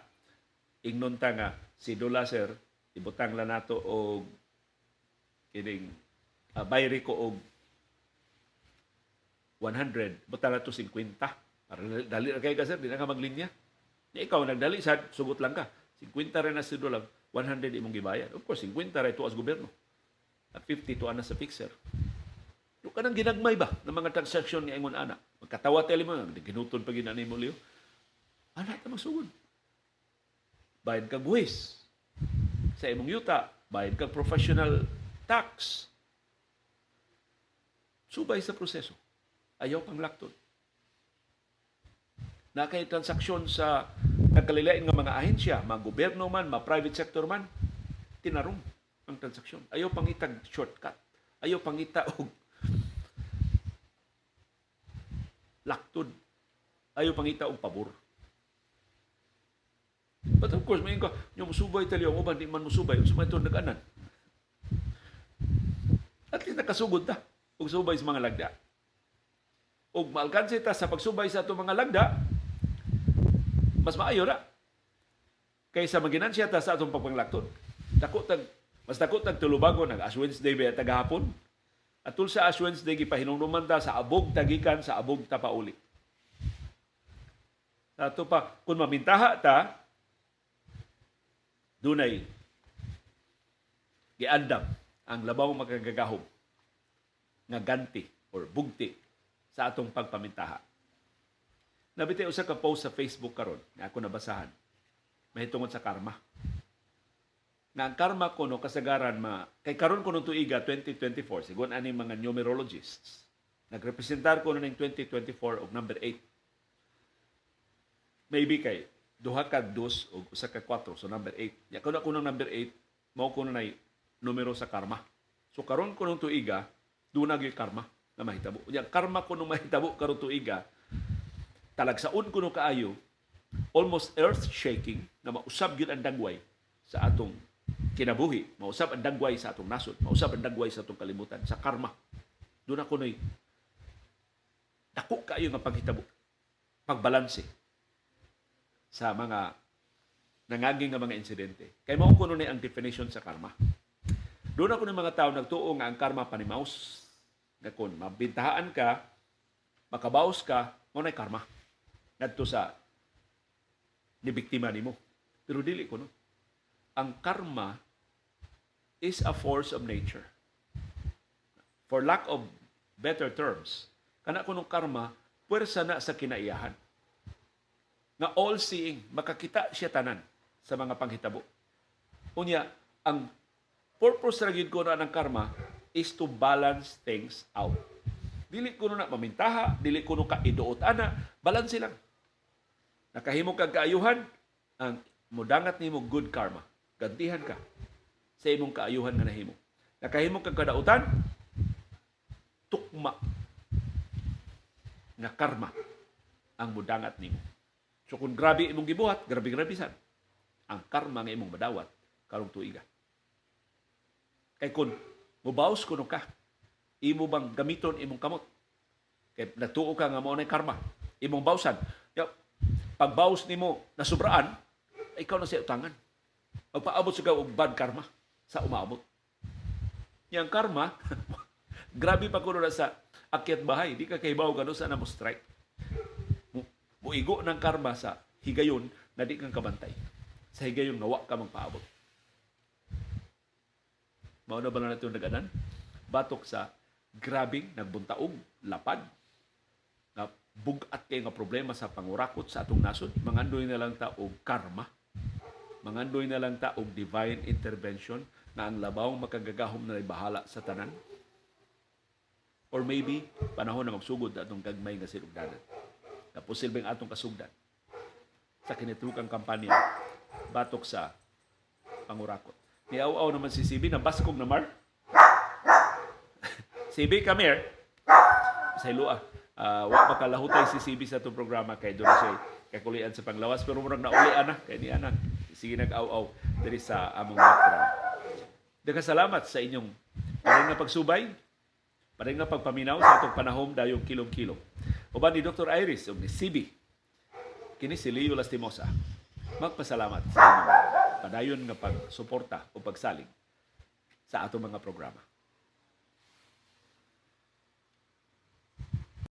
ingnon ta nga sidula sir ibutang la nato og kining uh, bayri ko og 100 buta na to 50 para dali ra kay ka sir di na ka maglinya. Di ikaw nagdali sad sugot lang ka. 50 ra na sido lang 100 imong gibayad. Of course 50 ra ito as gobyerno. At 50 to ana sa fixer. Yung kanang ginagmay ba ng mga transaksyon nga ingon ana magkatawa tele mo ginuton pa ginani mo liyo ana ta magsugod bayad kag buhis sa imong yuta bayad kag professional tax. Subay sa proseso. Ayaw pang lakton. Na kay transaksyon sa nagkalilain nga mga ahensya, mga gobyerno man, mga private sector man, tinarong ang transaksyon. Ayaw pangitag shortcut. Ayaw pangita og laktod. Ayaw pangita og pabor. But of course, may ka, yung musubay tali, yung uban, di man musubay, yung sumay ito nag-anan at least nakasugod ta og subay sa mga lagda. Og maalkanse ta sa pagsubay sa atong mga lagda, mas maayo ra kaysa maginansya ta sa atong pagpanglakton. Dako tag mas dako tag tulubago nag Ash Wednesday ba tagahapon. Atul sa Ash Wednesday gipahinumduman ta sa abog tagikan sa abog tapauli. Sa ato pa kun mamintaha ta dunay giandam ang labaw magagagahom nga ganti or bugti sa atong pagpamintaha. Nabitay usa ka post sa Facebook karon nga ako nabasahan. Mahitungod sa karma. Nga ang karma ko no kasagaran ma kay karon ko nung tuiga 2024 sigon ani mga numerologists. Nagrepresentar ko no ning 2024 og number 8. Maybe kay duha ka dos o usa ka 4 so number 8. Ya kuno ko ng number 8 mao ko na numero sa karma. So karon ko nung tuiga, doon na karma na mahitabo. Yang karma ko nung mahitabo karon tuiga, talagsaon ko nung kaayo, almost earth-shaking na mausab gyud ang dagway sa atong kinabuhi, mausab ang dagway sa atong nasod, mausab ang dagway sa atong kalimutan, sa karma. Doon ako na'y dako kayo nga paghitabo, pagbalanse sa mga nangaging nga mga insidente. Kay mao kuno ni ang definition sa karma. Doon ako ng mga tao nagtuo nga ang karma panimaus. Nga kung mabintahaan ka, makabaos ka, mo na karma. Ngadto sa nibiktima nimo. Pero dili ko no. Ang karma is a force of nature. For lack of better terms, kana kunong karma, puwersa na sa kinaiyahan. Nga all-seeing, makakita siya tanan sa mga panghitabo. Unya, ang purpose ra gyud ko na ng karma is to balance things out. Dili ko na mamintaha, dili ko ka iduot ana, balance lang. Nakahimo kag kaayuhan, ang mudangat nimo good karma. Gantihan ka sa imong kaayuhan nga nahimo. Nakahimo kag kadautan, tukma nga karma ang mudangat nimo. So kung grabe imong gibuhat, grabe grabe sad. Ang karma nga imong madawat karong tuiga. Kay kun mubaos kuno ka, imo bang gamiton imong kamot? Kay natuo ka nga mao na karma. Imong bawsan. Ya, pagbawas nimo nasubraan, ikaw na siya utangan. Magpaabot sa og bad karma sa umaabot. Yang karma, grabe pa kuno na sa akyat bahay. Di ka kahibaw gano sa na mo strike. Mu- Muigo ng karma sa higayon na di kang kabantay. Sa higayon nga ka magpaabot. Mao na ba na natin naganan? Batok sa grabing nagbuntaog, lapad, nga bugat kay nga problema sa pangurakot sa atong nasod. Mangandoy na lang ta og karma. Mangandoy na lang ta og divine intervention na ang labaw makagagahom na bahala sa tanan. Or maybe, panahon na magsugod atong gagmay nga sinugdanan. Na posibleng atong kasugdan sa kinitrukang kampanya batok sa pangurakot. Niaw-aw naman si CB na baskog na mar. CB, come here. Sa ilua. Uh, wa makalahutay si CB sa itong programa kay doon siya kakulian sa panglawas pero murag naulian na kay niya na sige nag-aw-aw diri sa among background. Daghang salamat sa inyong paring nga pagsubay, paring nga pagpaminaw sa atong panahom dayong kilom-kilom. Uban ni Dr. Iris ug ni CB kini si Leo Lastimosa. Magpasalamat sa inyong padayon nga pagsuporta o pagsalig sa atong mga programa.